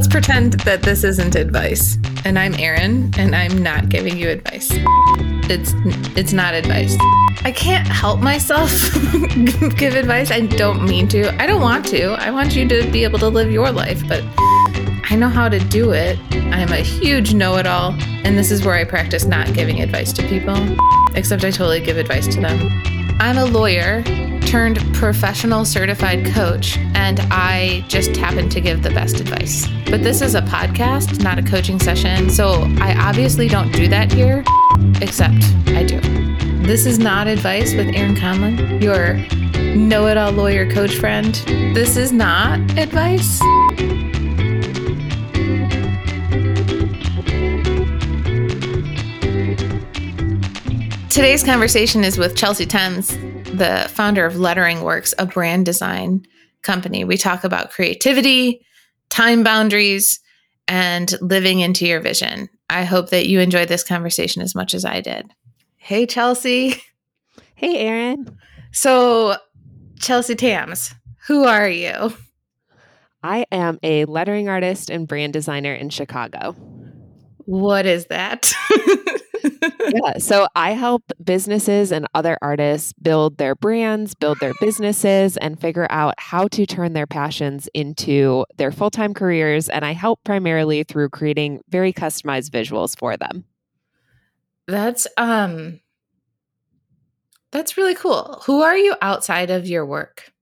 let's pretend that this isn't advice. And I'm Erin, and I'm not giving you advice. It's it's not advice. I can't help myself give advice. I don't mean to. I don't want to. I want you to be able to live your life, but I know how to do it. I'm a huge know-it-all, and this is where I practice not giving advice to people. Except I totally give advice to them. I'm a lawyer turned professional certified coach, and I just happen to give the best advice. But this is a podcast, not a coaching session, so I obviously don't do that here, except I do. This is not advice with Erin Conlon, your know it all lawyer coach friend. This is not advice. Today's conversation is with Chelsea Thames, the founder of Lettering Works, a brand design company. We talk about creativity, time boundaries, and living into your vision. I hope that you enjoyed this conversation as much as I did. Hey, Chelsea. Hey, Erin. So, Chelsea Thames, who are you? I am a lettering artist and brand designer in Chicago. What is that? yeah. So I help businesses and other artists build their brands, build their businesses, and figure out how to turn their passions into their full time careers. And I help primarily through creating very customized visuals for them. That's um that's really cool. Who are you outside of your work?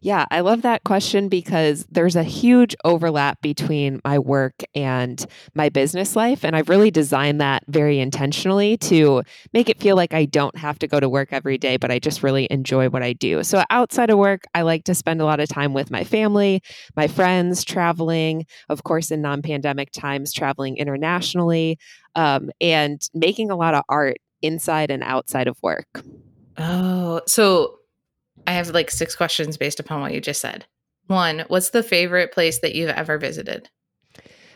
Yeah, I love that question because there's a huge overlap between my work and my business life. And I've really designed that very intentionally to make it feel like I don't have to go to work every day, but I just really enjoy what I do. So outside of work, I like to spend a lot of time with my family, my friends, traveling, of course, in non pandemic times, traveling internationally, um, and making a lot of art inside and outside of work. Oh, so I have like six questions based upon what you just said. One, what's the favorite place that you've ever visited?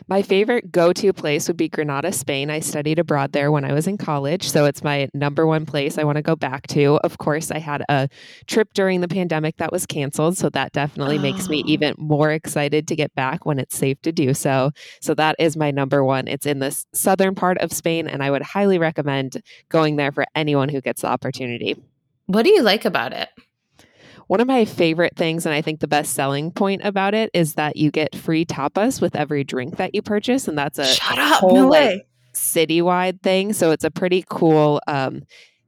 My favorite go to place would be Granada, Spain. I studied abroad there when I was in college. So it's my number one place I want to go back to. Of course, I had a trip during the pandemic that was canceled. So that definitely oh. makes me oh. even more excited to get back when it's safe to do so. So that is my number one. It's in the southern part of Spain. And I would highly recommend going there for anyone who gets the opportunity. What do you like about it? One of my favorite things, and I think the best selling point about it, is that you get free tapas with every drink that you purchase, and that's a shut up, whole, no way, like, citywide thing. So it's a pretty cool um,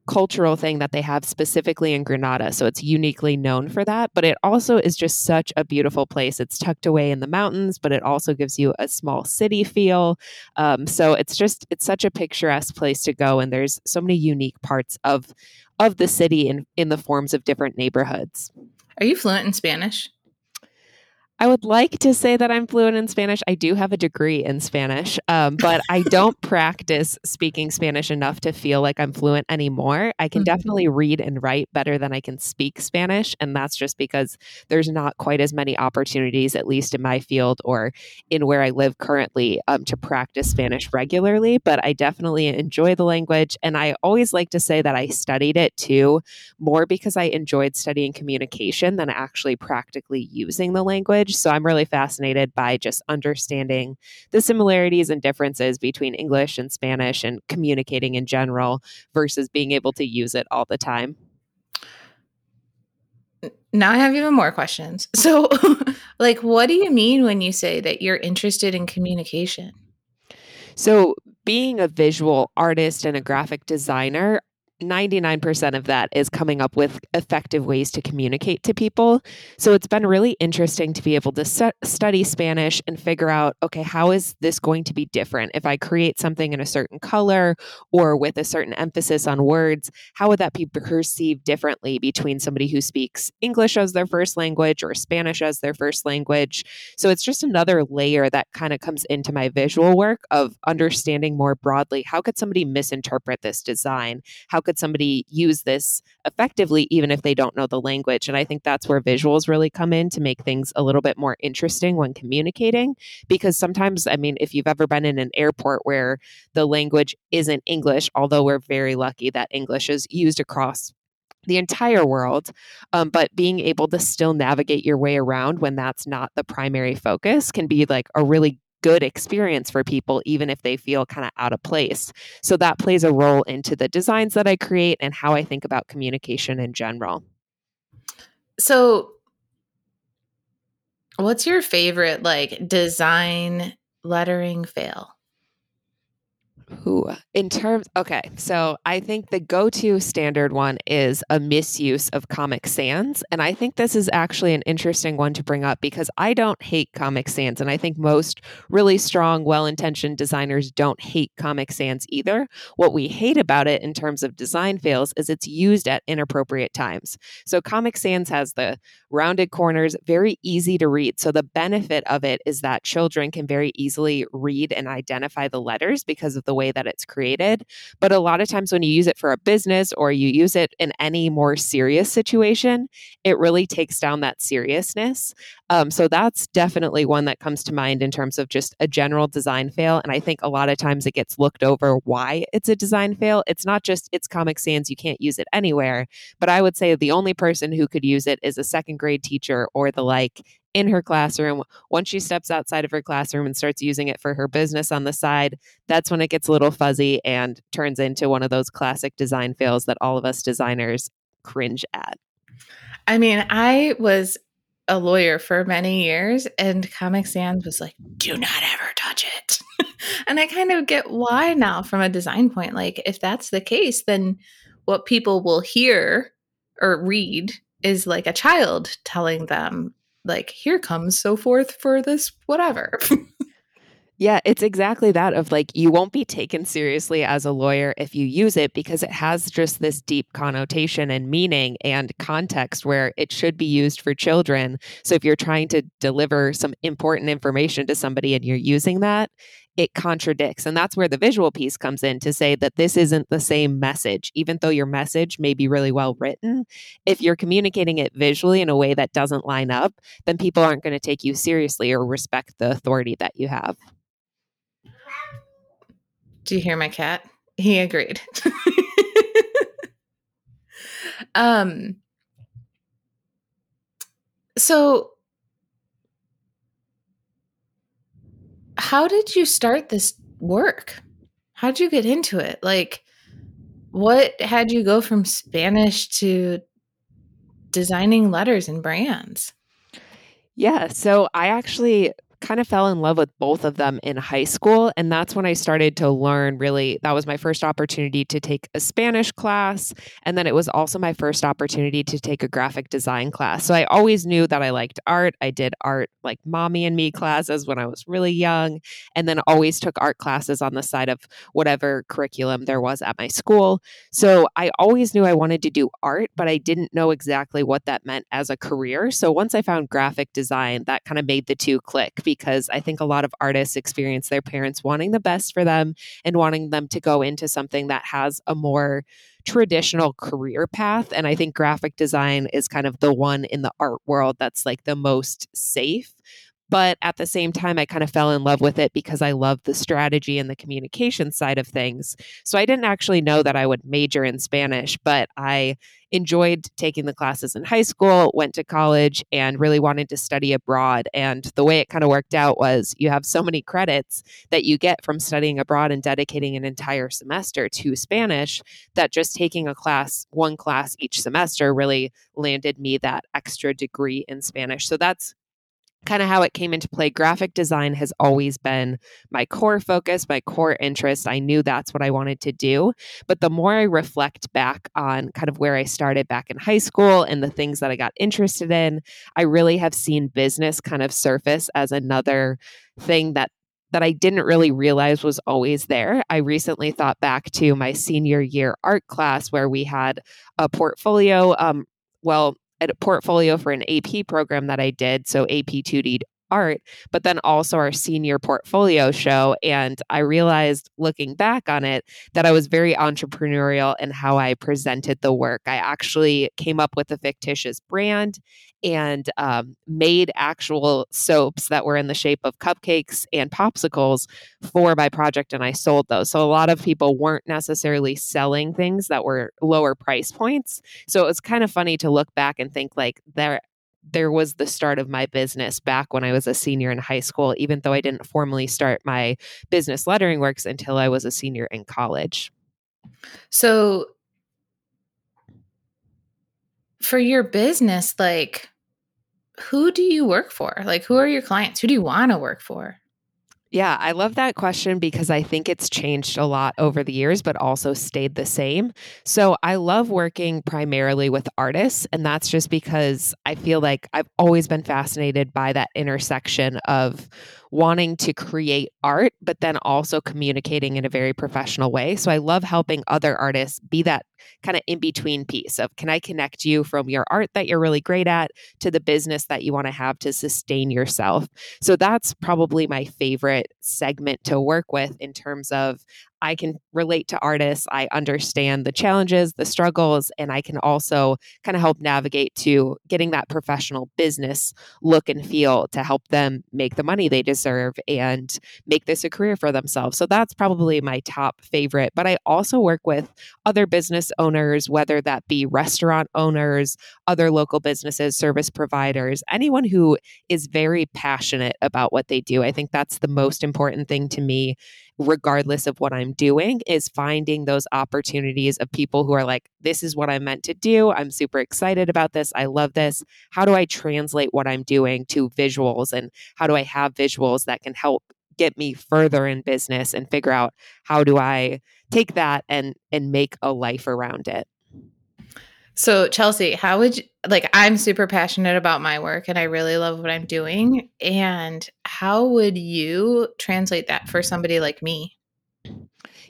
cultural thing that they have specifically in Granada. So it's uniquely known for that. But it also is just such a beautiful place. It's tucked away in the mountains, but it also gives you a small city feel. Um, so it's just it's such a picturesque place to go, and there's so many unique parts of of the city in in the forms of different neighborhoods. Are you fluent in Spanish? I would like to say that I'm fluent in Spanish. I do have a degree in Spanish, um, but I don't practice speaking Spanish enough to feel like I'm fluent anymore. I can mm-hmm. definitely read and write better than I can speak Spanish. And that's just because there's not quite as many opportunities, at least in my field or in where I live currently, um, to practice Spanish regularly. But I definitely enjoy the language. And I always like to say that I studied it too, more because I enjoyed studying communication than actually practically using the language language. So I'm really fascinated by just understanding the similarities and differences between English and Spanish and communicating in general versus being able to use it all the time. Now I have even more questions. So, like, what do you mean when you say that you're interested in communication? So, being a visual artist and a graphic designer, 99% of that is coming up with effective ways to communicate to people. So it's been really interesting to be able to study Spanish and figure out okay, how is this going to be different? If I create something in a certain color or with a certain emphasis on words, how would that be perceived differently between somebody who speaks English as their first language or Spanish as their first language? So it's just another layer that kind of comes into my visual work of understanding more broadly how could somebody misinterpret this design? How could somebody use this effectively, even if they don't know the language? And I think that's where visuals really come in to make things a little bit more interesting when communicating. Because sometimes, I mean, if you've ever been in an airport where the language isn't English, although we're very lucky that English is used across the entire world, um, but being able to still navigate your way around when that's not the primary focus can be like a really good experience for people, even if they feel kind of out of place. So that plays a role into the designs that I create and how I think about communication in general. So, what's your favorite like design lettering fail? Ooh, in terms, okay, so I think the go to standard one is a misuse of Comic Sans. And I think this is actually an interesting one to bring up because I don't hate Comic Sans. And I think most really strong, well intentioned designers don't hate Comic Sans either. What we hate about it in terms of design fails is it's used at inappropriate times. So Comic Sans has the rounded corners, very easy to read. So the benefit of it is that children can very easily read and identify the letters because of the way that it's created. But a lot of times when you use it for a business or you use it in any more serious situation, it really takes down that seriousness. Um, so that's definitely one that comes to mind in terms of just a general design fail. And I think a lot of times it gets looked over why it's a design fail. It's not just it's Comic Sans, you can't use it anywhere. But I would say the only person who could use it is a second grade teacher or the like in her classroom. Once she steps outside of her classroom and starts using it for her business on the side, that's when it gets a little fuzzy and turns into one of those classic design fails that all of us designers cringe at. I mean, I was a lawyer for many years, and Comic Sans was like, do not ever touch it. and I kind of get why now from a design point. Like, if that's the case, then what people will hear or read is like a child telling them like here comes so forth for this whatever Yeah, it's exactly that of like you won't be taken seriously as a lawyer if you use it because it has just this deep connotation and meaning and context where it should be used for children. So if you're trying to deliver some important information to somebody and you're using that, it contradicts. And that's where the visual piece comes in to say that this isn't the same message, even though your message may be really well written. If you're communicating it visually in a way that doesn't line up, then people aren't going to take you seriously or respect the authority that you have. Do you hear my cat? He agreed. um, so how did you start this work? How did you get into it? Like, what had you go from Spanish to designing letters and brands? Yeah, so I actually kind of fell in love with both of them in high school. And that's when I started to learn really, that was my first opportunity to take a Spanish class. And then it was also my first opportunity to take a graphic design class. So I always knew that I liked art. I did art like mommy and me classes when I was really young, and then always took art classes on the side of whatever curriculum there was at my school. So I always knew I wanted to do art, but I didn't know exactly what that meant as a career. So once I found graphic design, that kind of made the two click because I think a lot of artists experience their parents wanting the best for them and wanting them to go into something that has a more traditional career path. And I think graphic design is kind of the one in the art world that's like the most safe but at the same time, I kind of fell in love with it because I love the strategy and the communication side of things. So I didn't actually know that I would major in Spanish, but I enjoyed taking the classes in high school, went to college, and really wanted to study abroad. And the way it kind of worked out was you have so many credits that you get from studying abroad and dedicating an entire semester to Spanish that just taking a class, one class each semester, really landed me that extra degree in Spanish. So that's kind of how it came into play. Graphic design has always been my core focus, my core interest. I knew that's what I wanted to do. But the more I reflect back on kind of where I started back in high school and the things that I got interested in, I really have seen business kind of surface as another thing that that I didn't really realize was always there. I recently thought back to my senior year art class where we had a portfolio um, well a portfolio for an AP program that I did. So AP 2D art, but then also our senior portfolio show. And I realized looking back on it that I was very entrepreneurial in how I presented the work. I actually came up with a fictitious brand and um, made actual soaps that were in the shape of cupcakes and popsicles for my project, and I sold those. So a lot of people weren't necessarily selling things that were lower price points. So it was kind of funny to look back and think like there there was the start of my business back when I was a senior in high school, even though I didn't formally start my business lettering works until I was a senior in college. So for your business, like who do you work for? Like who are your clients? Who do you want to work for? Yeah, I love that question because I think it's changed a lot over the years, but also stayed the same. So I love working primarily with artists. And that's just because I feel like I've always been fascinated by that intersection of wanting to create art, but then also communicating in a very professional way. So I love helping other artists be that kind of in between piece of can I connect you from your art that you're really great at to the business that you want to have to sustain yourself. So that's probably my favorite segment to work with in terms of I can relate to artists. I understand the challenges, the struggles, and I can also kind of help navigate to getting that professional business look and feel to help them make the money they deserve and make this a career for themselves. So that's probably my top favorite. But I also work with other business owners, whether that be restaurant owners, other local businesses, service providers, anyone who is very passionate about what they do. I think that's the most important thing to me regardless of what I'm doing, is finding those opportunities of people who are like, this is what I'm meant to do. I'm super excited about this. I love this. How do I translate what I'm doing to visuals? And how do I have visuals that can help get me further in business and figure out how do I take that and and make a life around it? So, Chelsea, how would you like? I'm super passionate about my work and I really love what I'm doing. And how would you translate that for somebody like me?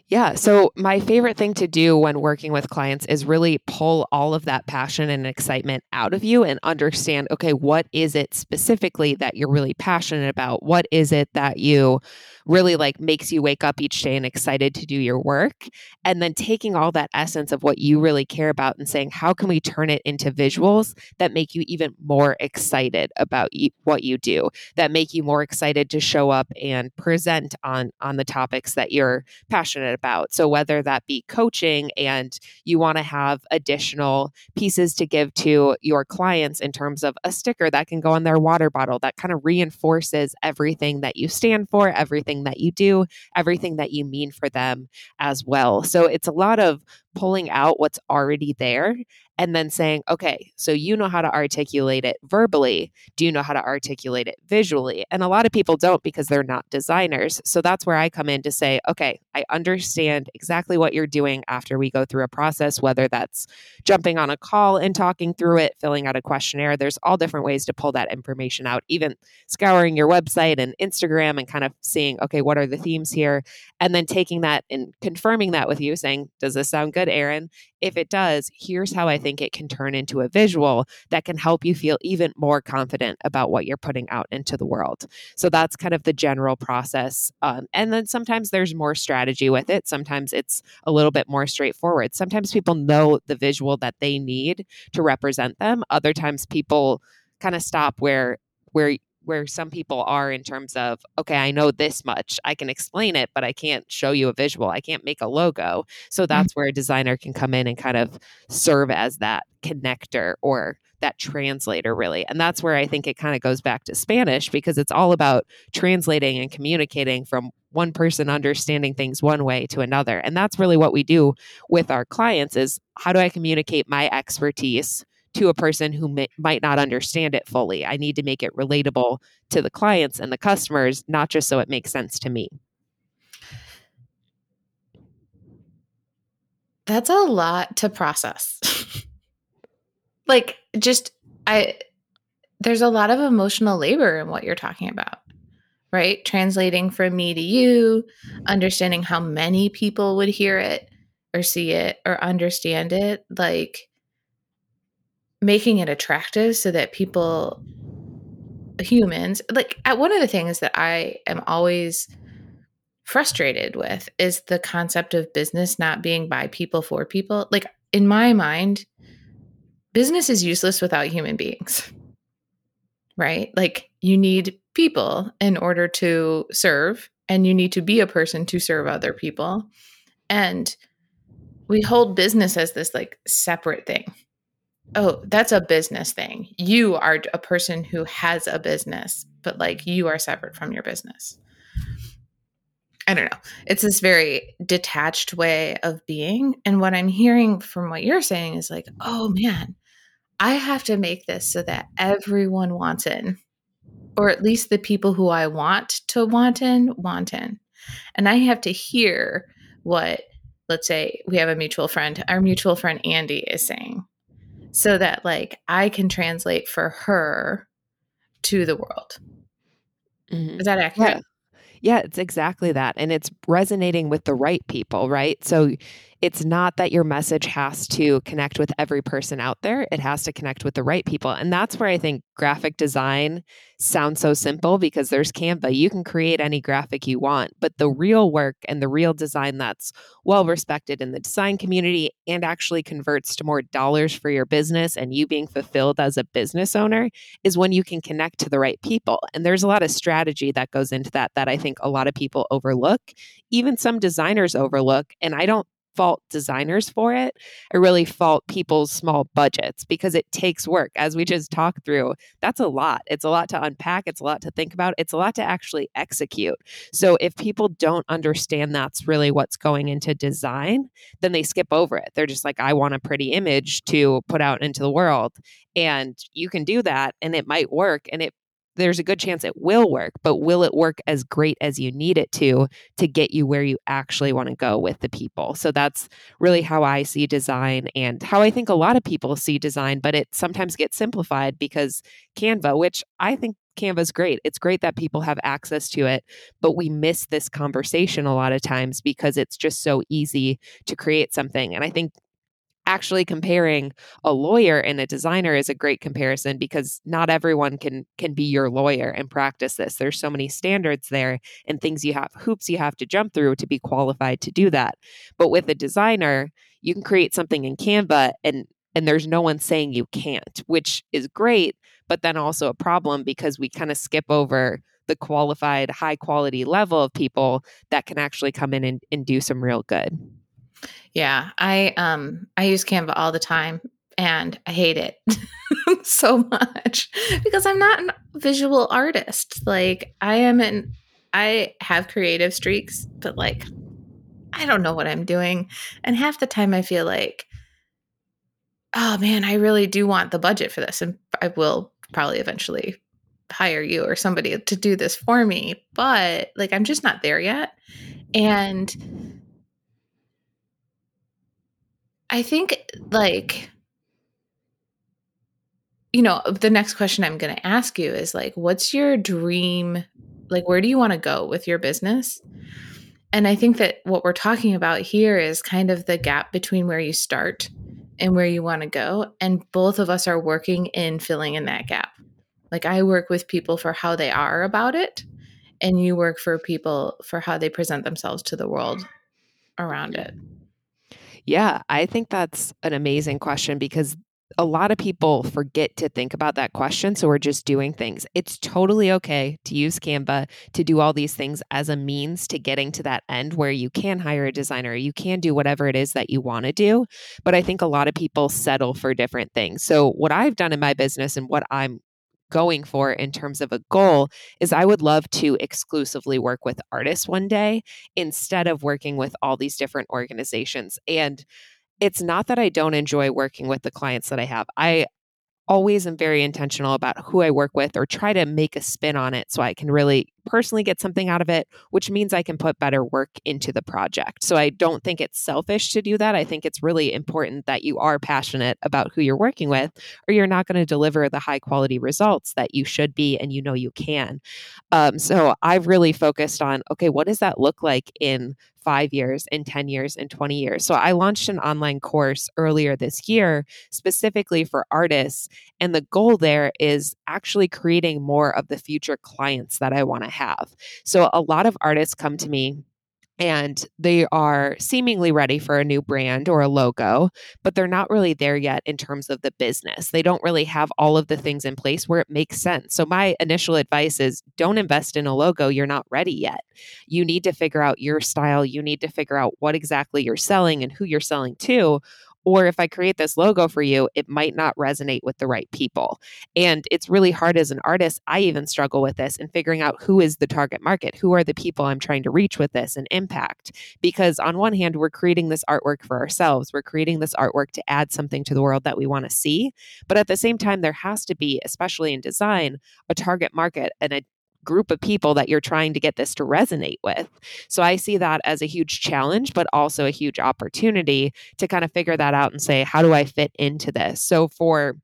Yeah. So, my favorite thing to do when working with clients is really pull all of that passion and excitement out of you and understand okay, what is it specifically that you're really passionate about? What is it that you really like makes you wake up each day and excited to do your work. And then taking all that essence of what you really care about and saying, how can we turn it into visuals that make you even more excited about what you do, that make you more excited to show up and present on on the topics that you're passionate about. So whether that be coaching and you want to have additional pieces to give to your clients in terms of a sticker that can go on their water bottle that kind of reinforces everything that you stand for, everything everything that you do, everything that you mean for them as well. So it's a lot of pulling out what's already there and then saying, okay, so you know how to articulate it verbally. Do you know how to articulate it visually? And a lot of people don't because they're not designers. So that's where I come in to say, okay, I understand exactly what you're doing after we go through a process, whether that's jumping on a call and talking through it, filling out a questionnaire. There's all different ways to pull that information out, even scouring your website and Instagram and kind of seeing, okay, what are the themes here? And then taking that and confirming that with you, saying, does this sound good, Erin? If it does, here's how I think it can turn into a visual that can help you feel even more confident about what you're putting out into the world. So that's kind of the general process. Um, and then sometimes there's more strategy with it. Sometimes it's a little bit more straightforward. Sometimes people know the visual that they need to represent them. Other times people kind of stop where where where some people are in terms of okay i know this much i can explain it but i can't show you a visual i can't make a logo so mm-hmm. that's mm-hmm. where a designer can come in and kind of serve as that connector or that translator really and that's where i think it kind of goes back to spanish because it's all about translating and communicating from one person understanding things one way to another and that's really what we do with our clients is how do i communicate my expertise to a person who may, might not understand it fully. I need to make it relatable to the clients and the customers, not just so it makes sense to me. That's a lot to process. like just I there's a lot of emotional labor in what you're talking about. Right? Translating from me to you, understanding how many people would hear it or see it or understand it, like making it attractive so that people humans like one of the things that i am always frustrated with is the concept of business not being by people for people like in my mind business is useless without human beings right? Like you need people in order to serve, and you need to be a person to serve other people. And we hold business as this like separate thing. Oh, that's a business thing. You are a person who has a business, but like you are separate from your business. I don't know. It's this very detached way of being. And what I'm hearing from what you're saying is like, oh man, I have to make this so that everyone wants in, or at least the people who I want to want in, want in. And I have to hear what, let's say, we have a mutual friend, our mutual friend Andy is saying, so that like I can translate for her to the world. Mm-hmm. Is that accurate? Yeah. Yeah, it's exactly that. And it's resonating with the right people, right? So it's not that your message has to connect with every person out there, it has to connect with the right people. And that's where I think graphic design sounds so simple because there's Canva. You can create any graphic you want, but the real work and the real design that's well respected in the design community and actually converts to more dollars for your business and you being fulfilled as a business owner is when you can connect to the right people. And there's a lot of strategy that goes into that that I think a lot of people overlook, even some designers overlook. And I don't fault designers for it. I really fault people's small budgets because it takes work. As we just talked through, that's a lot. It's a lot to unpack, it's a lot to think about, it's a lot to actually execute. So if people don't understand that's really what's going into design, then they skip over it. They're just like, I want a pretty image to put out into the world. And you can do that and it might work and it there's a good chance it will work, but will it work as great as you need it to to get you where you actually want to go with the people? So that's really how I see design and how I think a lot of people see design, but it sometimes gets simplified because Canva, which I think Canva is great. It's great that people have access to it, but we miss this conversation a lot of times because it's just so easy to create something. And I think actually comparing a lawyer and a designer is a great comparison because not everyone can can be your lawyer and practice this. There's so many standards there and things you have hoops you have to jump through to be qualified to do that. But with a designer you can create something in canva and and there's no one saying you can't which is great but then also a problem because we kind of skip over the qualified high quality level of people that can actually come in and, and do some real good yeah, I um I use Canva all the time and I hate it so much because I'm not a visual artist. Like I am an I have creative streaks, but like I don't know what I'm doing. And half the time I feel like oh man, I really do want the budget for this and I will probably eventually hire you or somebody to do this for me, but like I'm just not there yet. And I think like you know, the next question I'm going to ask you is like what's your dream like where do you want to go with your business? And I think that what we're talking about here is kind of the gap between where you start and where you want to go and both of us are working in filling in that gap. Like I work with people for how they are about it and you work for people for how they present themselves to the world around it. Yeah, I think that's an amazing question because a lot of people forget to think about that question. So we're just doing things. It's totally okay to use Canva to do all these things as a means to getting to that end where you can hire a designer, you can do whatever it is that you want to do. But I think a lot of people settle for different things. So, what I've done in my business and what I'm going for in terms of a goal is I would love to exclusively work with artists one day instead of working with all these different organizations. And it's not that I don't enjoy working with the clients that I have. I always am very intentional about who I work with or try to make a spin on it so I can really personally get something out of it, which means I can put better work into the project. So I don't think it's selfish to do that. I think it's really important that you are passionate about who you're working with, or you're not going to deliver the high quality results that you should be and you know you can. Um, so I've really focused on okay, what does that look like in five years, in 10 years, in 20 years. So I launched an online course earlier this year specifically for artists. And the goal there is actually creating more of the future clients that I want to have. So a lot of artists come to me and they are seemingly ready for a new brand or a logo, but they're not really there yet in terms of the business. They don't really have all of the things in place where it makes sense. So, my initial advice is don't invest in a logo you're not ready yet. You need to figure out your style, you need to figure out what exactly you're selling and who you're selling to, or if I create this logo for you, it might not resonate with the right people. And it's really hard as an artist. I even struggle with this and figuring out who is the target market, who are the people I'm trying to reach with this and impact. Because on one hand, we're creating this artwork for ourselves, we're creating this artwork to add something to the world that we want to see. But at the same time, there has to be, especially in design, a target market and a group of people that you're trying to get this to resonate with. So I see that as a huge challenge, but also a huge opportunity to kind of figure that out and say, how do I fit into this? So for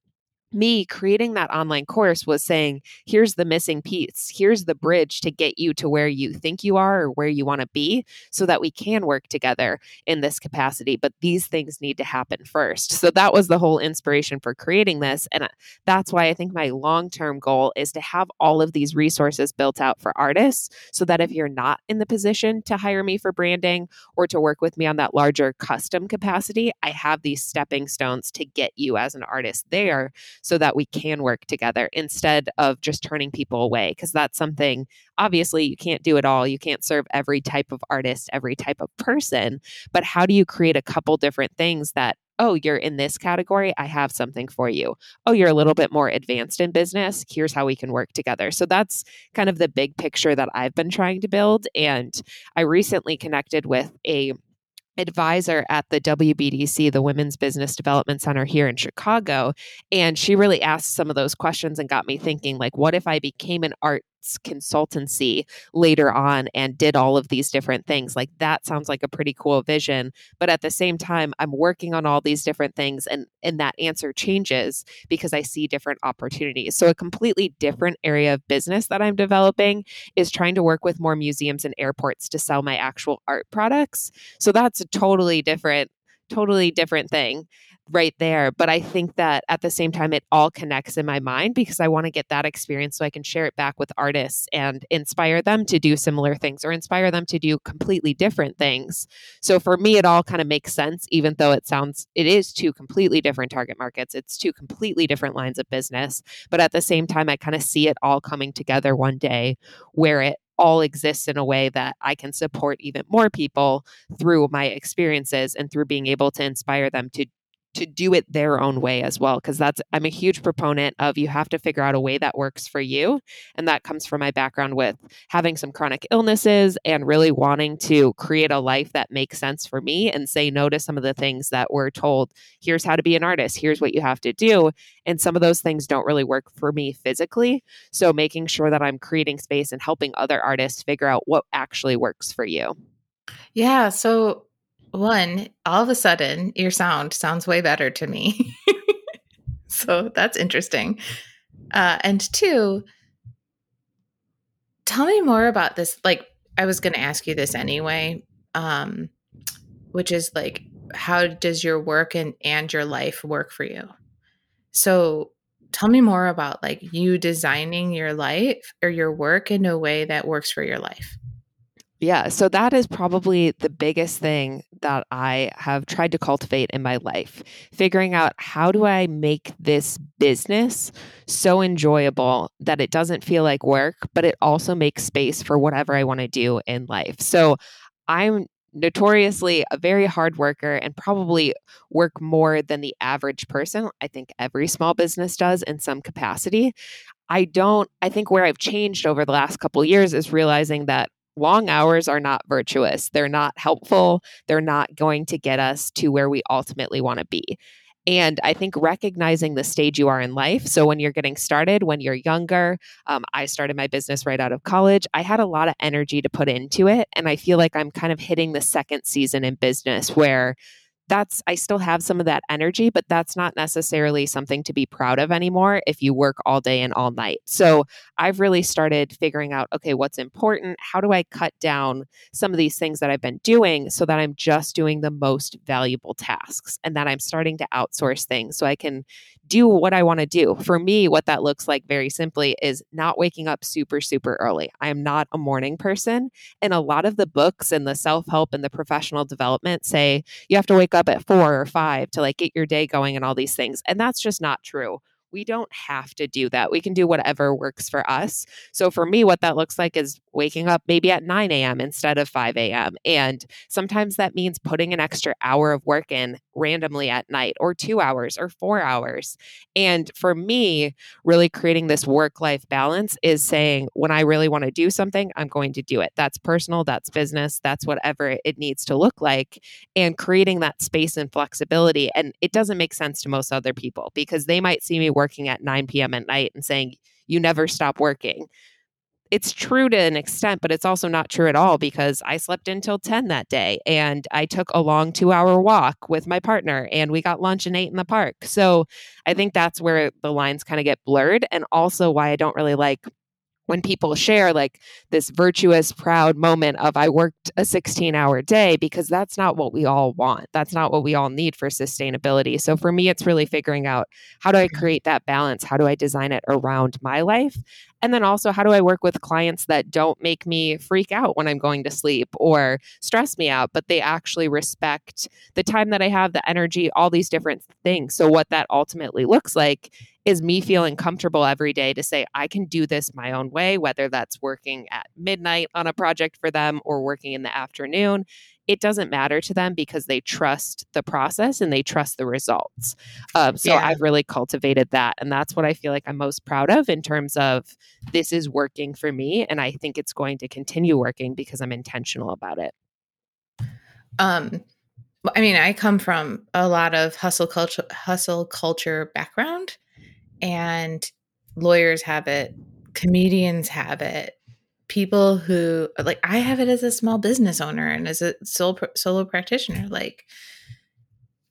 me creating that online course was saying, here's the missing piece. Here's the bridge to get you to where you think you are or where you want to be so that we can work together in this capacity. But these things need to happen first. So that was the whole inspiration for creating this. And uh, that's why I think my long term goal is to have all of these resources built out for artists so that if you're not in the position to hire me for branding or to work with me on that larger custom capacity, I have these stepping stones to get you as an artist there so that we can work together instead of just turning people away. Because that's something, obviously, you can't do it all. You can't serve every type of artist, every type of person. But how do you create a couple different things that oh, you're in this category, I have something for you. Oh, you're a little bit more advanced in business, here's how we can work together. So that's kind of the big picture that I've been trying to build. And I recently connected with a advisor at the WBDC, the Women's Business Development Center here in Chicago. And she really asked some of those questions and got me thinking, like, what if I became an art consultancy later on and did all of these different things. Like that sounds like a pretty cool vision, but at the same time I'm working on all these different things and and that answer changes because I see different opportunities. So a completely different area of business that I'm developing is trying to work with more museums and airports to sell my actual art products. So that's a totally different totally different thing right there. But I think that at the same time, it all connects in my mind because I want to get that experience so I can share it back with artists and inspire them to do similar things or inspire them to do completely different things. So for me, it all kind of makes sense, even though it sounds, it is two completely different target markets. It's two completely different lines of business. But at the same time, I kind of see it all coming together one day where it all exists in a way that I can support even more people through my experiences and through being able to inspire them to to do it their own way as well because that's i'm a huge proponent of you have to figure out a way that works for you and that comes from my background with having some chronic illnesses and really wanting to create a life that makes sense for me and say no to some of the things that we're told here's how to be an artist. Here's what you have to do. And some of those things don't really work for me physically so making sure that i'm creating space and helping other artists figure out what actually works for you. Yeah so one, all of a sudden, your sound sounds way better to me. so that's interesting. Uh, and two, tell me more about this. Like, I was going to ask you this anyway, um, which is like, how does your work and, and your life work for you? So, tell me more about like you designing your life or your work in a way that works for your life. Yeah, so that is probably the biggest thing that I have tried to cultivate in my life. Figuring out how do I make this business so enjoyable that it doesn't feel like work, but it also makes space for whatever I want to do in life. So I'm notoriously a very hard worker and probably work more than the average person. I think every small business does in some capacity. I don't I think where I've changed over the last couple years is realizing that long hours are not virtuous. They're not helpful. They're not going to get us to where we ultimately want to be. And I think recognizing the stage you are in life. So, when you're getting started, when you're younger, um, I started my business right out of college. I had a lot of energy to put into it. And I feel like I'm kind of hitting the second season in business where that's I still have some of that energy, but that's not necessarily something to be proud of anymore if you work all day and all night. So I've really started figuring out okay, what's important? How do I cut down some of these things that I've been doing so that I'm just doing the most valuable tasks and that I'm starting to outsource things so I can do what I want to do. For me, what that looks like very simply is not waking up super, super early. I am not a morning person. And a lot of the books and the self help and the professional development say you have to wake up at four or five to like get your day going and all these things. And that's just not true we don't have to do that. We can do whatever works for us. So for me, what that looks like is waking up maybe at 9 a.m. instead of 5 a.m. And sometimes that means putting an extra hour of work in randomly at night or two hours or four hours. And for me, really creating this work life balance is saying when I really want to do something, I'm going to do it. That's personal, that's business, that's whatever it needs to look like. And creating that space and flexibility. And it doesn't make sense to most other people because they might see me working at 9 p.m. at night and saying, you never stop working. It's true to an extent, but it's also not true at all because I slept until 10 that day and I took a long two hour walk with my partner and we got lunch and ate in the park. So I think that's where the lines kind of get blurred and also why I don't really like when people share like this virtuous, proud moment of I worked a 16 hour day, because that's not what we all want. That's not what we all need for sustainability. So for me, it's really figuring out how do I create that balance? How do I design it around my life? And then also, how do I work with clients that don't make me freak out when I'm going to sleep or stress me out, but they actually respect the time that I have, the energy, all these different things. So, what that ultimately looks like is me feeling comfortable every day to say, I can do this my own way, whether that's working at midnight on a project for them or working in the afternoon. It doesn't matter to them because they trust the process and they trust the results. Um, so yeah. I've really cultivated that. And that's what I feel like I'm most proud of in terms of this is working for me. And I think it's going to continue working because I'm intentional about it. Um, I mean, I come from a lot of hustle culture, hustle culture background and lawyers have it, comedians have it, people who like I have it as a small business owner and as a solo solo practitioner like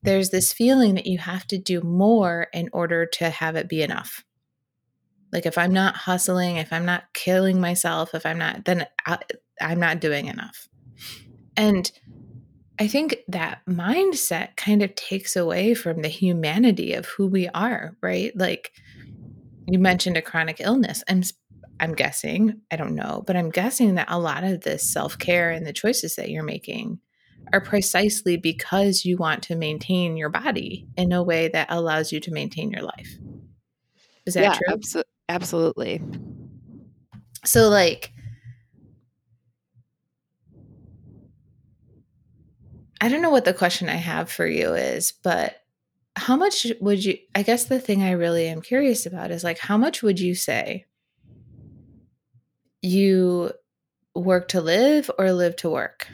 there's this feeling that you have to do more in order to have it be enough. Like if I'm not hustling, if I'm not killing myself, if I'm not then I, I'm not doing enough. And I think that mindset kind of takes away from the humanity of who we are, right? Like you mentioned a chronic illness. I'm I'm guessing, I don't know, but I'm guessing that a lot of this self-care and the choices that you're making are precisely because you want to maintain your body in a way that allows you to maintain your life. Is that yeah, true? Abso- absolutely. So like I don't know what the question I have for you is, but how much would you I guess the thing I really am curious about is like how much would you say you work to live or live to work?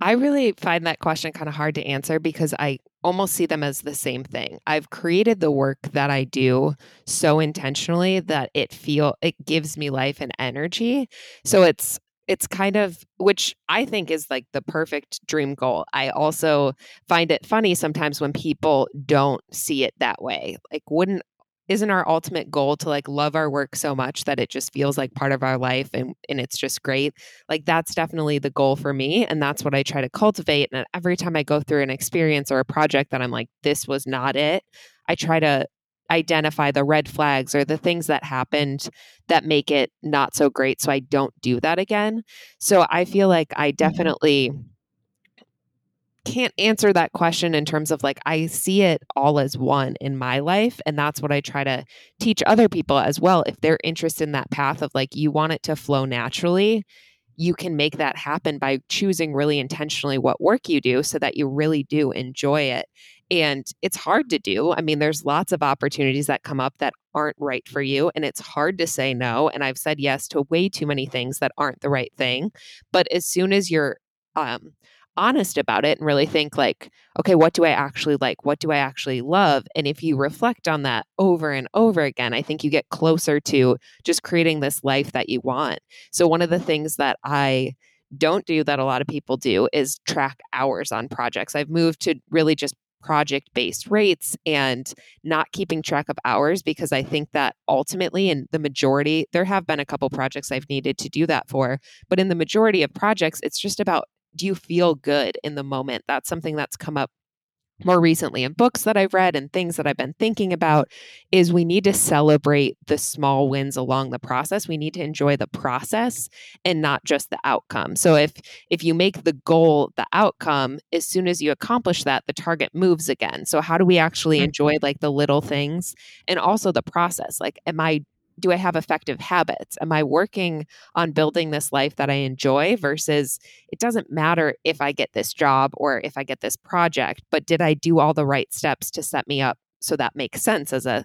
I really find that question kind of hard to answer because I almost see them as the same thing. I've created the work that I do so intentionally that it feel it gives me life and energy. So it's it's kind of which I think is like the perfect dream goal. I also find it funny sometimes when people don't see it that way. Like wouldn't isn't our ultimate goal to like love our work so much that it just feels like part of our life and and it's just great. Like that's definitely the goal for me and that's what I try to cultivate and every time I go through an experience or a project that I'm like this was not it, I try to identify the red flags or the things that happened that make it not so great so I don't do that again. So I feel like I mm-hmm. definitely can't answer that question in terms of like I see it all as one in my life and that's what I try to teach other people as well if they're interested in that path of like you want it to flow naturally you can make that happen by choosing really intentionally what work you do so that you really do enjoy it and it's hard to do. I mean, there's lots of opportunities that come up that aren't right for you. And it's hard to say no. And I've said yes to way too many things that aren't the right thing. But as soon as you're um, honest about it and really think, like, okay, what do I actually like? What do I actually love? And if you reflect on that over and over again, I think you get closer to just creating this life that you want. So, one of the things that I don't do that a lot of people do is track hours on projects. I've moved to really just project based rates and not keeping track of hours because I think that ultimately, in the majority, there have been a couple projects I've needed to do that for, but in the majority of projects, it's just about do you feel good in the moment? That's something that's come up more recently in books that I've read and things that I've been thinking about is we need to celebrate the small wins along the process. We need to enjoy the process and not just the outcome. So if if you make the goal the outcome, as soon as you accomplish that, the target moves again. So how do we actually mm-hmm. enjoy like the little things and also the process? Like am I do I have effective habits? Am I working on building this life that I enjoy versus it doesn't matter if I get this job or if I get this project, but did I do all the right steps to set me up so that makes sense as a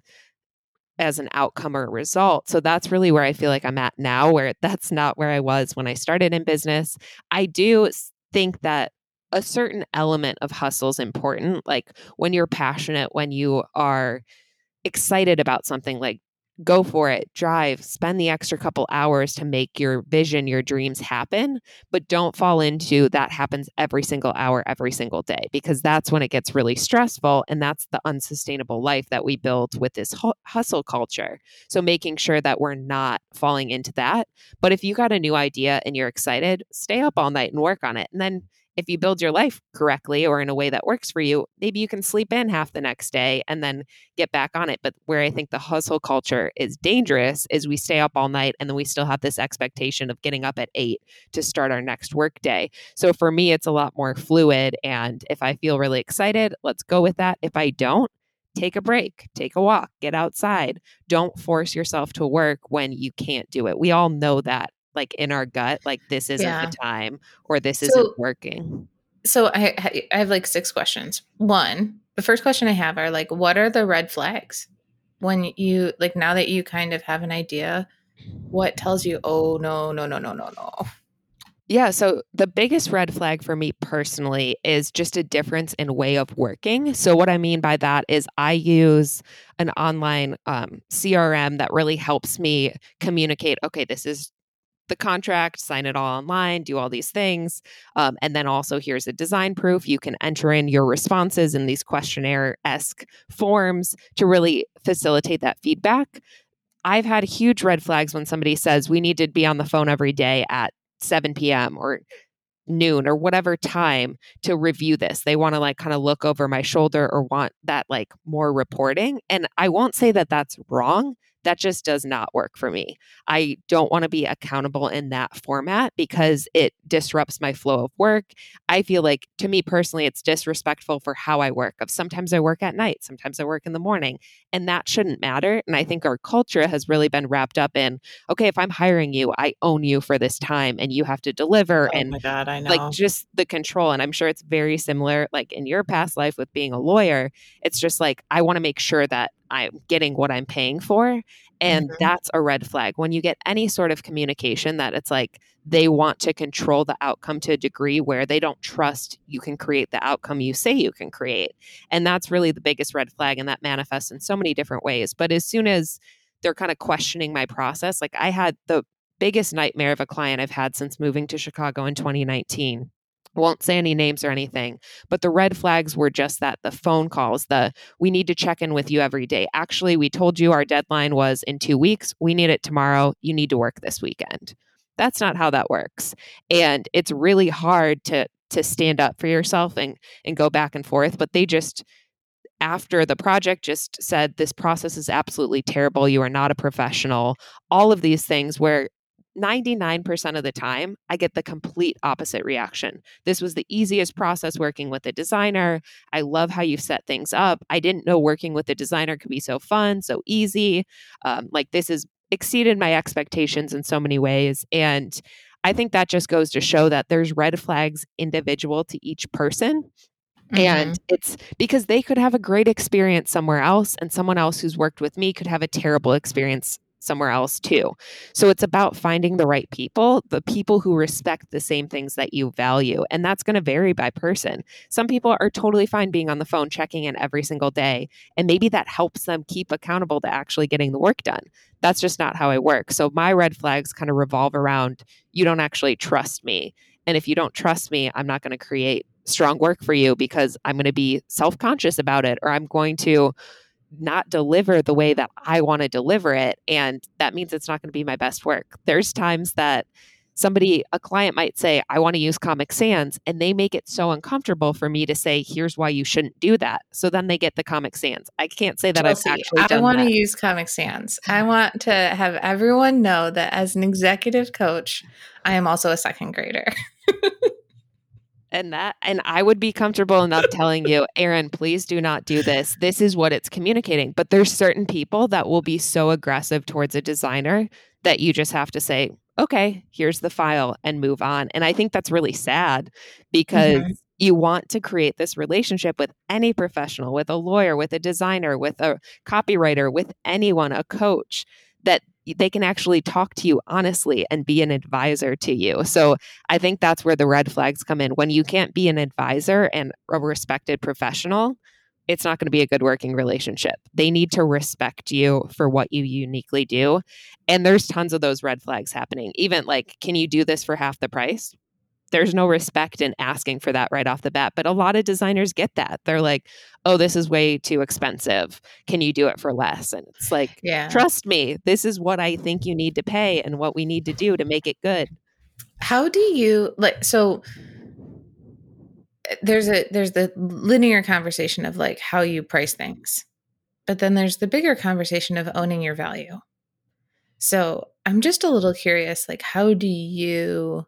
as an outcome or a result. So that's really where I feel like I'm at now where that's not where I was when I started in business. I do think that a certain element of hustle is important like when you're passionate, when you are excited about something like go for it, drive, spend the extra couple hours to make your vision, your dreams happen, but don't fall into that happens every single hour, every single day, because that's when it gets really stressful. And that's the unsustainable life that we build with this hustle culture. So making sure that we're not falling into that. But if you got a new idea and you're excited, stay up all night and work on it. And then if you build your life correctly or in a way that works for you, maybe you can sleep in half the next day and then get back on it. But where I think the hustle culture is dangerous is we stay up all night and then we still have this expectation of getting up at eight to start our next work day. So for me, it's a lot more fluid. And if I feel really excited, let's go with that. If I don't, take a break, take a walk, get outside. Don't force yourself to work when you can't do it. We all know that like in our gut like this isn't yeah. the time or this so, isn't working so I, I have like six questions one the first question i have are like what are the red flags when you like now that you kind of have an idea what tells you oh no no no no no no yeah. So the biggest red flag for me personally is just a difference in way of working. So, what I mean by that is I use an online um, CRM that really helps me communicate okay, this is the contract, sign it all online, do all these things. Um, and then also, here's a design proof. You can enter in your responses in these questionnaire esque forms to really facilitate that feedback. I've had huge red flags when somebody says we need to be on the phone every day at 7 p.m. or noon or whatever time to review this. They want to like kind of look over my shoulder or want that like more reporting. And I won't say that that's wrong that just does not work for me. I don't want to be accountable in that format because it disrupts my flow of work. I feel like to me personally it's disrespectful for how I work. Of sometimes I work at night, sometimes I work in the morning, and that shouldn't matter. And I think our culture has really been wrapped up in okay, if I'm hiring you, I own you for this time and you have to deliver oh and my god, I know. like just the control and I'm sure it's very similar like in your past life with being a lawyer. It's just like I want to make sure that I'm getting what I'm paying for. And mm-hmm. that's a red flag. When you get any sort of communication that it's like they want to control the outcome to a degree where they don't trust you can create the outcome you say you can create. And that's really the biggest red flag. And that manifests in so many different ways. But as soon as they're kind of questioning my process, like I had the biggest nightmare of a client I've had since moving to Chicago in 2019 won't say any names or anything, but the red flags were just that the phone calls, the we need to check in with you every day. Actually, we told you our deadline was in two weeks. We need it tomorrow. You need to work this weekend. That's not how that works. And it's really hard to to stand up for yourself and and go back and forth. But they just after the project just said this process is absolutely terrible you are not a professional all of these things where 99% of the time, I get the complete opposite reaction. This was the easiest process working with a designer. I love how you set things up. I didn't know working with a designer could be so fun, so easy. Um, like, this has exceeded my expectations in so many ways. And I think that just goes to show that there's red flags individual to each person. Mm-hmm. And it's because they could have a great experience somewhere else, and someone else who's worked with me could have a terrible experience somewhere else too. So it's about finding the right people, the people who respect the same things that you value. And that's going to vary by person. Some people are totally fine being on the phone checking in every single day. And maybe that helps them keep accountable to actually getting the work done. That's just not how I work. So my red flags kind of revolve around you don't actually trust me. And if you don't trust me, I'm not going to create strong work for you because I'm going to be self conscious about it or I'm going to not deliver the way that I want to deliver it. And that means it's not going to be my best work. There's times that somebody, a client might say, I want to use Comic Sans, and they make it so uncomfortable for me to say, here's why you shouldn't do that. So then they get the Comic Sans. I can't say that Chelsea, I've actually I want to use Comic Sans. I want to have everyone know that as an executive coach, I am also a second grader. and that and i would be comfortable enough telling you erin please do not do this this is what it's communicating but there's certain people that will be so aggressive towards a designer that you just have to say okay, here's the file and move on. And I think that's really sad because mm-hmm. you want to create this relationship with any professional, with a lawyer, with a designer, with a copywriter, with anyone, a coach that they can actually talk to you honestly and be an advisor to you. So I think that's where the red flags come in. When you can't be an advisor and a respected professional, it's not going to be a good working relationship. They need to respect you for what you uniquely do. And there's tons of those red flags happening. Even like, can you do this for half the price? There's no respect in asking for that right off the bat. But a lot of designers get that. They're like, oh, this is way too expensive. Can you do it for less? And it's like, yeah. trust me, this is what I think you need to pay and what we need to do to make it good. How do you like, so, eh, there's a there's the linear conversation of like how you price things but then there's the bigger conversation of owning your value so i'm just a little curious like how do you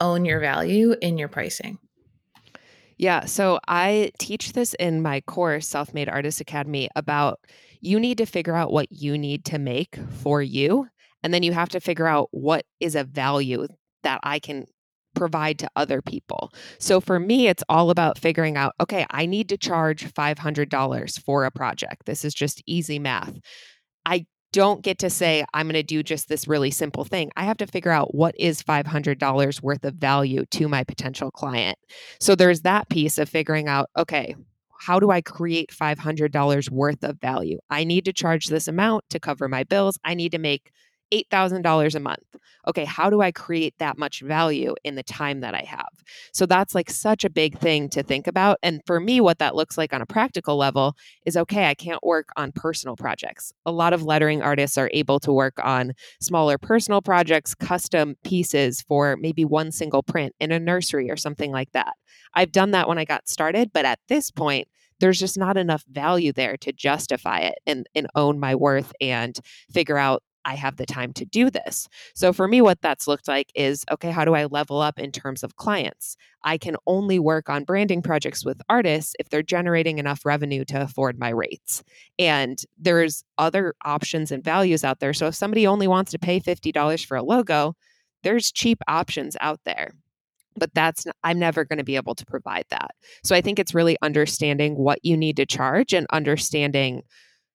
own your value in your pricing yeah so i teach this in my course self-made artist academy about you need to figure out what you need to make for you and then you have to figure out what is a value that i can provide to other people. So for me, it's all about figuring out okay, I need to charge $500 for a project. This is just easy math. I don't get to say, I'm going to do just this really simple thing. I have to figure out what is $500 worth of value to my potential client. So there's that piece of figuring out, okay, how do I create $500 worth of value? I need to charge this amount to cover my bills. I need to make $8,000 a month. Okay, how do I create that much value in the time that I have? So that's like such a big thing to think about. And for me, what that looks like on a practical level is okay, I can't work on personal projects. A lot of lettering artists are able to work on smaller personal projects, custom pieces for maybe one single print in a nursery or something like that. I've done that when I got started, but at this point, there's just not enough value there to justify it and, and own my worth and figure out I have the time to do this. So for me, what that's looked like is okay, how do I level up in terms of clients? I can only work on branding projects with artists if they're generating enough revenue to afford my rates. And there's other options and values out there. So if somebody only wants to pay $50 for a logo, there's cheap options out there but that's i'm never going to be able to provide that so i think it's really understanding what you need to charge and understanding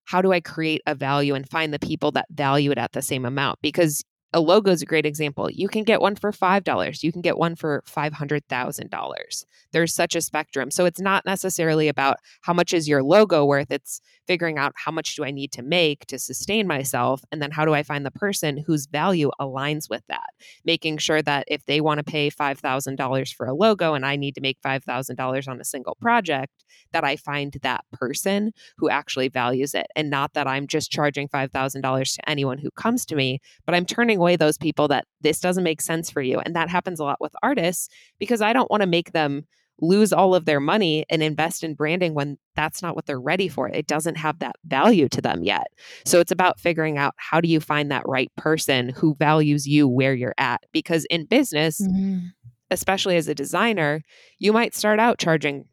how do I create a value and find the people that value it at the same amount? Because a logo is a great example. You can get one for $5, you can get one for $500,000. There's such a spectrum. So it's not necessarily about how much is your logo worth, it's figuring out how much do I need to make to sustain myself and then how do I find the person whose value aligns with that. Making sure that if they want to pay $5,000 for a logo and I need to make $5,000 on a single project, that I find that person who actually values it and not that I'm just charging $5,000 to anyone who comes to me, but I'm turning away those people that this doesn't make sense for you. And that happens a lot with artists because I don't want to make them lose all of their money and invest in branding when that's not what they're ready for. It doesn't have that value to them yet. So it's about figuring out how do you find that right person who values you where you're at because in business, mm-hmm. especially as a designer, you might start out charging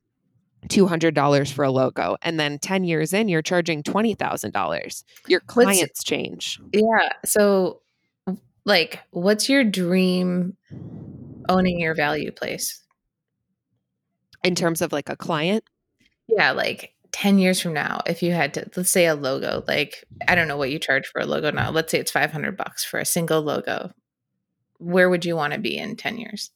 $200 for a logo and then 10 years in you're charging $20,000. Your clients what's, change. Yeah. So like what's your dream owning your value place? In terms of like a client? Yeah, like 10 years from now if you had to let's say a logo like I don't know what you charge for a logo now. Let's say it's 500 bucks for a single logo. Where would you want to be in 10 years?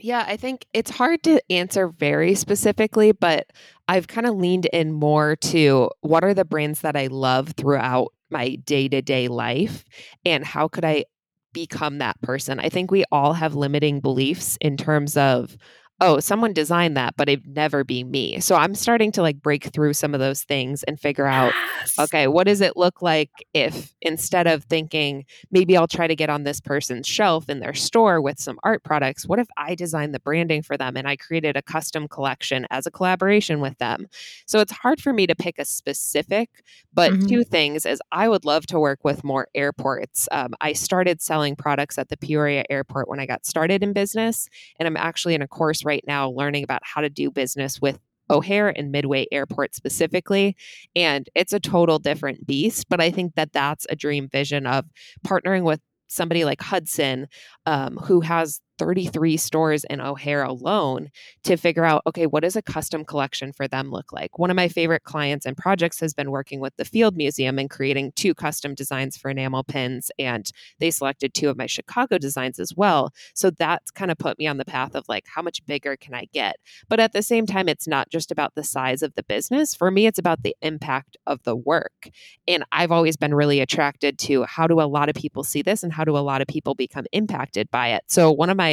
Yeah, I think it's hard to answer very specifically, but I've kind of leaned in more to what are the brands that I love throughout my day to day life and how could I become that person? I think we all have limiting beliefs in terms of oh, someone designed that, but it'd never be me. So I'm starting to like break through some of those things and figure out, Yes. okay, what does it look like if instead of thinking maybe I'll try to get on this person's shelf in their store with some art products, what if I design the branding for them and I created a custom collection as a collaboration with them? So it's hard for me to pick a specific, but Mhm. two things is I would love to work with more airports. Um, I started selling products at the Peoria airport when I got started in business, and I'm actually in a course right now learning about how to do business with O'Hare and Midway Airport specifically. And it's a total different beast, but I think that that's a dream vision of partnering with somebody like Hudson, um, who has 33 stores in O'Hare alone, to figure out okay, what does a custom collection for them look like? One of my favorite clients and projects has been working with the Field Museum and creating two custom designs for enamel pins, and they selected two of my Chicago designs as well. So that's kind of put me on the path of like, how much bigger can I get? But at the same time, it's not just about the size of the business. For me, it's about the impact of the work. And I've always been really attracted to how do a lot of people see this and how do a lot of people become impacted by it. So one of my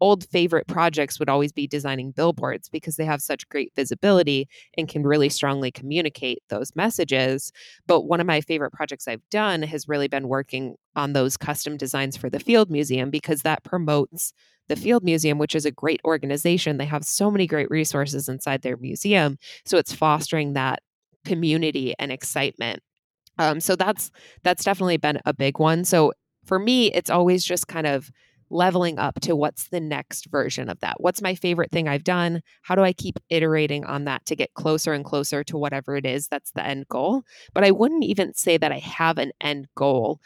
old favorite projects would always be designing billboards because they have such great visibility and can really strongly communicate those messages. But one of my favorite projects I've done has really been working on those custom designs for the Field Museum because that promotes the Field Museum, which is a great organization. They have so many great resources inside their museum. So it's fostering that community and excitement. Um, so that's that's definitely been a big one. So for me, it's always just kind of leveling up to what's the next version of that. What's my favorite thing I've done? How do I keep iterating on that to get closer and closer to whatever it is that's the end goal? But I wouldn't even say that I have an end goal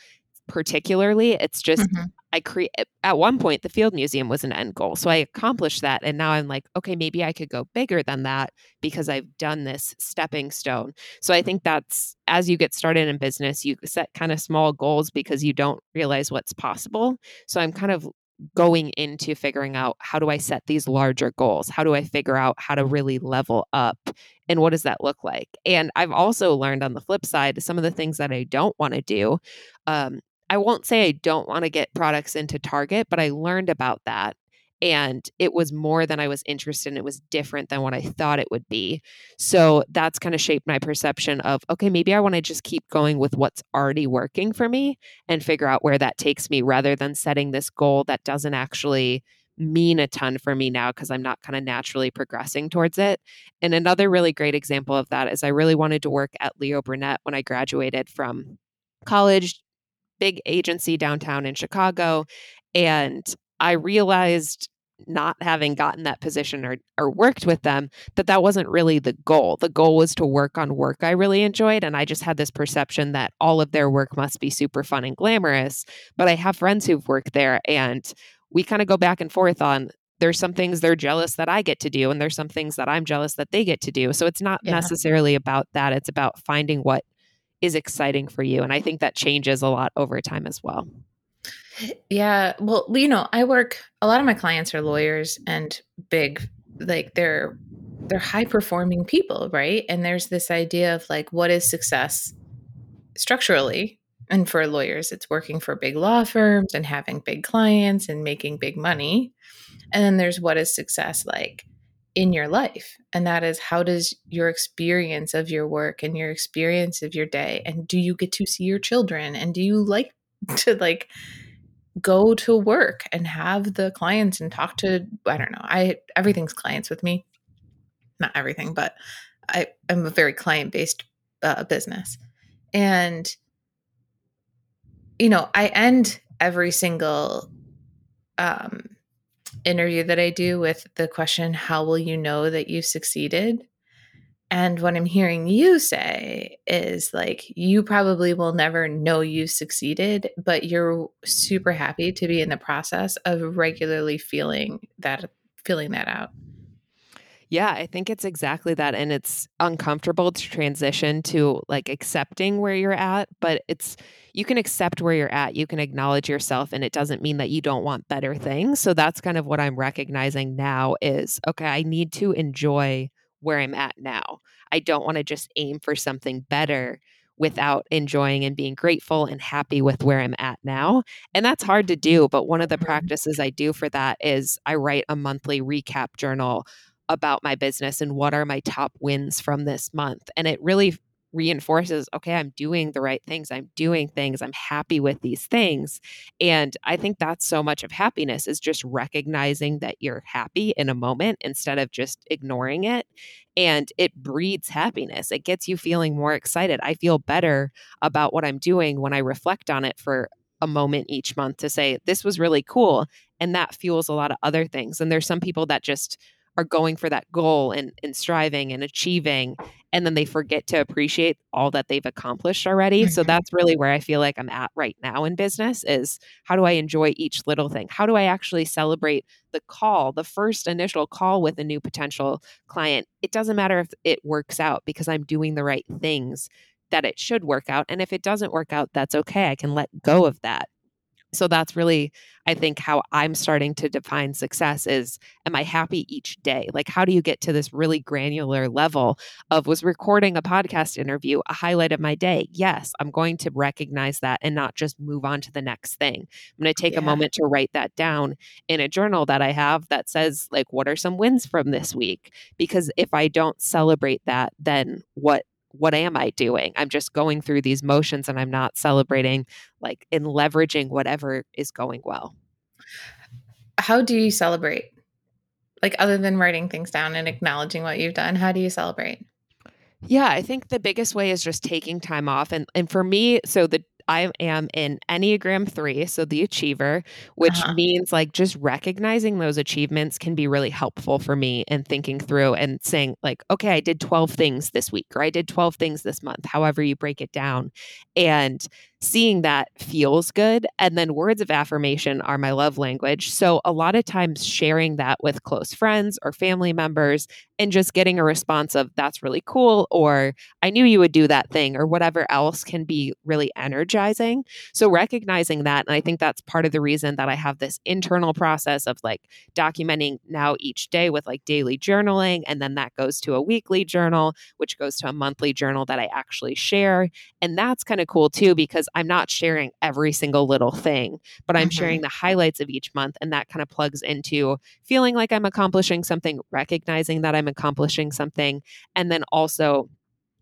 particularly. It's just Mhm. I create at one point the field museum was an end goal. So I accomplished that and now I'm like, okay, maybe I could go bigger than that because I've done this stepping stone. So I think that's as you get started in business, you set kind of small goals because you don't realize what's possible. So I'm kind of going into figuring out how do I set these larger goals? How do I figure out how to really level up? And what does that look like? And I've also learned on the flip side some of the things that I don't want to do. Um, I won't say I don't want to get products into Target, but I learned about that. And it was more than I was interested in. It was different than what I thought it would be. So that's kind of shaped my perception of okay, maybe I want to just keep going with what's already working for me and figure out where that takes me rather than setting this goal that doesn't actually mean a ton for me now because I'm not kind of naturally progressing towards it. And another really great example of that is I really wanted to work at Leo Burnett when I graduated from college, big agency downtown in Chicago. And I realized not having gotten that position or, or worked with them that that wasn't really the goal. The goal was to work on work i really enjoyed and i just had this perception that all of their work must be super fun and glamorous but i have friends who've worked there and we kind of go back and forth on there's some things they're jealous that i get to do and there's some things that i'm jealous that they get to do. So it's not Yeah. necessarily about that it's about finding what is exciting for you and i think that changes a lot over time as well Yeah. Well, you know, I work a lot of my clients are lawyers and big like they're they're high performing people, right? And there's this idea of like what is success structurally? And for lawyers, it's working for big law firms and having big clients and making big money. And then there's what is success like in your life? And that is how does your experience of your work and your experience of your day and do you get to see your children and do you like to like go to work and have the clients and talk to I don't know. I everything's clients with me. Not everything, but I am a very client based uh, business. And you know, I end every single um interview that I do with the question how will you know that you succeeded? And what I'm hearing you say is like, you probably will never know you succeeded, but you're super happy to be in the process of regularly feeling that, feeling that out. Yeah, I think it's exactly that. And it's uncomfortable to transition to like accepting where you're at, but it's, you can accept where you're at. You can acknowledge yourself, and it doesn't mean that you don't want better things. So that's kind of what I'm recognizing now is okay, I need to enjoy where I'm at now. I don't want to just aim for something better without enjoying and being grateful and happy with where I'm at now. And that's hard to do. But one of the mm-hmm. practices I do for that is I write a monthly recap journal about my business and what are my top wins from this month. And it really reinforces okay i'm doing the right things i'm doing things i'm happy with these things. And i think that's so much of happiness is just recognizing that you're happy in a moment instead of just ignoring it and it breeds happiness it gets you feeling more excited. I feel better about what i'm doing when i reflect on it for a moment each month to say this was really cool and that fuels a lot of other things and there's some people that just are going for that goal and, and striving and achieving and then they forget to appreciate all that they've accomplished already. Mm-hmm. so that's really where i feel like i'm at right now in business is how do i enjoy each little thing? How do i actually celebrate the call the first initial call with a new potential client? It doesn't matter if it works out because i'm doing the right things that it should work out and if it doesn't work out that's okay. I can let go of that so that's really, I think, how I'm starting to define success is am I happy each day? Like, how do you get to this really granular level of was recording a podcast interview a highlight of my day? Yes, I'm going to recognize that and not just move on to the next thing. I'm going to take yeah. a moment to write that down in a journal that I have that says, like, what are some wins from this week? Because if I don't celebrate that, then what what am I doing? I'm just going through these motions and I'm not celebrating, like, in leveraging whatever is going well. How do you celebrate? Like, other than writing things down and acknowledging what you've done, how do you celebrate? Yeah, I think the biggest way is just taking time off. And and for me, so the I am in Enneagram 3, so the achiever, which uh-huh. means like just recognizing those achievements can be really helpful for me and thinking through and saying, like, okay, I did 12 things this week, or I did 12 things this month, however you break it down. And seeing that feels good. And then words of affirmation are my love language. So a lot of times sharing that with close friends or family members and just getting a response of, that's really cool, or I knew you would do that thing, or whatever else can be really energizing. So recognizing that. And I think that's part of the reason that I have this internal process of like documenting now each day with like daily journaling. And then that goes to a weekly journal, which goes to a monthly journal that I actually share. And that's kind of cool too, because I'm not sharing every single little thing, but I'm mm-hmm. sharing the highlights of each month. And that kind of plugs into feeling like I'm accomplishing something, recognizing that I'm accomplishing something, and then also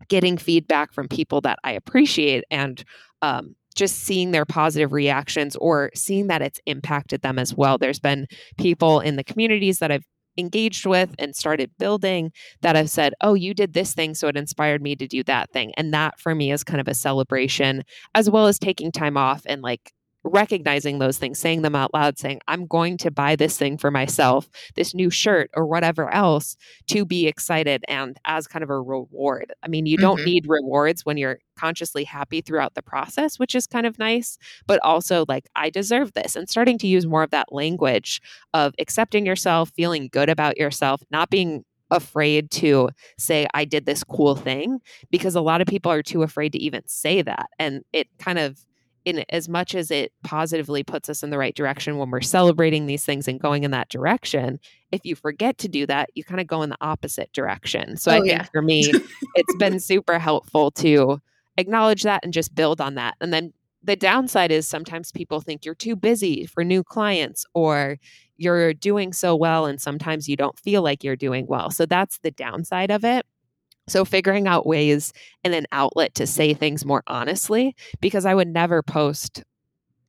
getting feedback from people that I appreciate and um, just seeing their positive reactions or seeing that it's impacted them as well. There's been people in the communities that I've engaged with and started building that I've said, Oh, you did this thing. So it inspired me to do that thing. And that for me is kind of a celebration, as well as taking time off and like recognizing those things, saying them out loud, saying, I'm going to buy this thing for myself, this new shirt or whatever else to be excited and as kind of a reward. I mean, you don't mm-hmm. need rewards when you're consciously happy throughout the process, which is kind of nice, but also like, I deserve this and starting to use more of that language of accepting yourself, feeling good about yourself, not being afraid to say I did this cool thing because a lot of people are too afraid to even say that and it kind of in as much as it positively puts us in the right direction when we're celebrating these things and going in that direction, if you forget to do that, you kind of go in the opposite direction. So oh, I think yeah. for me, it's been super helpful to acknowledge that and just build on that. And then the downside is sometimes people think you're too busy for new clients or you're doing so well and sometimes you don't feel like you're doing well. So that's the downside of it. So, figuring out ways and an outlet to say things more honestly, because I would never post,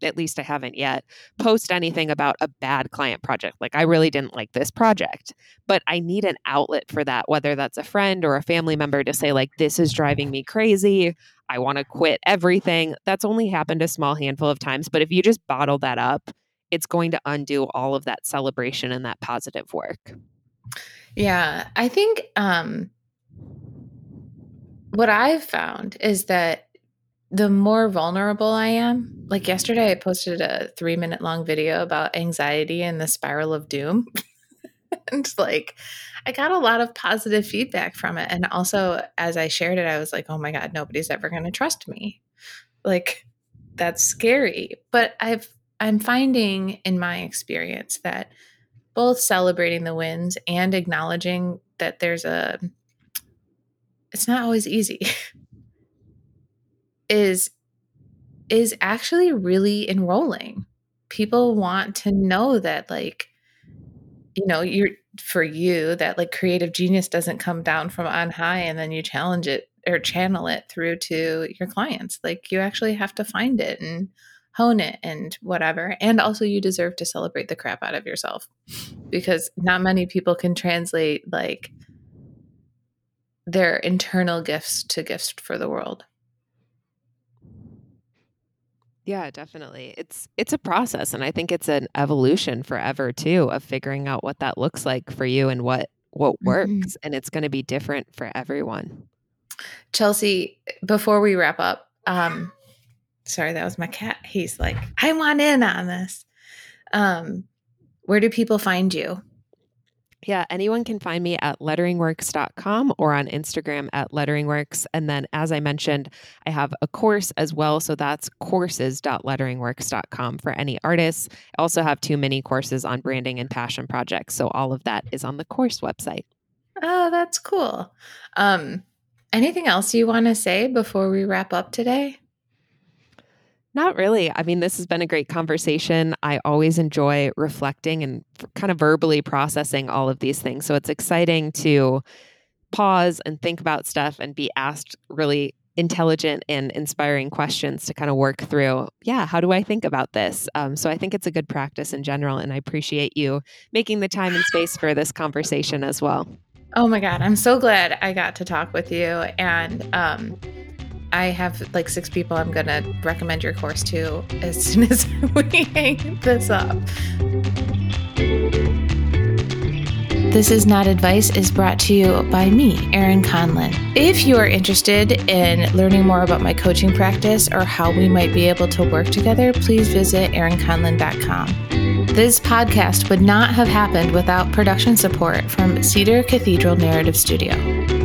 at least I haven't yet, post anything about a bad client project. Like, I really didn't like this project, but I need an outlet for that, whether that's a friend or a family member to say, like, this is driving me crazy. I want to quit everything. That's only happened a small handful of times. But if you just bottle that up, it's going to undo all of that celebration and that positive work. Yeah. I think, um, what I've found is that the more vulnerable I am, like mm-hmm. yesterday, I posted a three minute long video about anxiety and the spiral of doom. and like, I got a lot of positive feedback from it. And also, as I shared it, I was like, oh my God, nobody's ever going to trust me. Like, that's scary. But I've, I'm finding in my experience that both celebrating the wins and acknowledging that there's a it's not always easy. is is actually really enrolling. People want to know that like you know, you're for you that like creative genius doesn't come down from on high and then you challenge it or channel it through to your clients. Like you actually have to find it and hone it and whatever. And also you deserve to celebrate the crap out of yourself because not many people can translate like their internal gifts to gifts for the world. Yeah, definitely. It's it's a process and I think it's an evolution forever too of figuring out what that looks like for you and what what works mm-hmm. and it's going to be different for everyone. Chelsea, before we wrap up, um sorry, that was my cat. He's like, "I want in on this." Um where do people find you? Yeah, anyone can find me at letteringworks.com or on Instagram at letteringworks. And then, as I mentioned, I have a course as well. So that's courses.letteringworks.com for any artists. I also have two mini courses on branding and passion projects. So all of that is on the course website. Oh, that's cool. Um, anything else you want to say before we wrap up today? Not really. I mean, this has been a great conversation. I always enjoy reflecting and kind of verbally processing all of these things. So it's exciting to pause and think about stuff and be asked really intelligent and inspiring questions to kind of work through yeah how do i think about this um, so i think it's a good practice in general and i appreciate you making the time and space for this conversation as well oh my god i'm so glad i got to talk with you and um, I have like six people I'm going to recommend your course to as soon as we hang this up. This is Not Advice is brought to you by me, Erin Conlin. If you are interested in learning more about my coaching practice or how we might be able to work together, please visit erinconlin.com. This podcast would not have happened without production support from Cedar Cathedral Narrative Studio.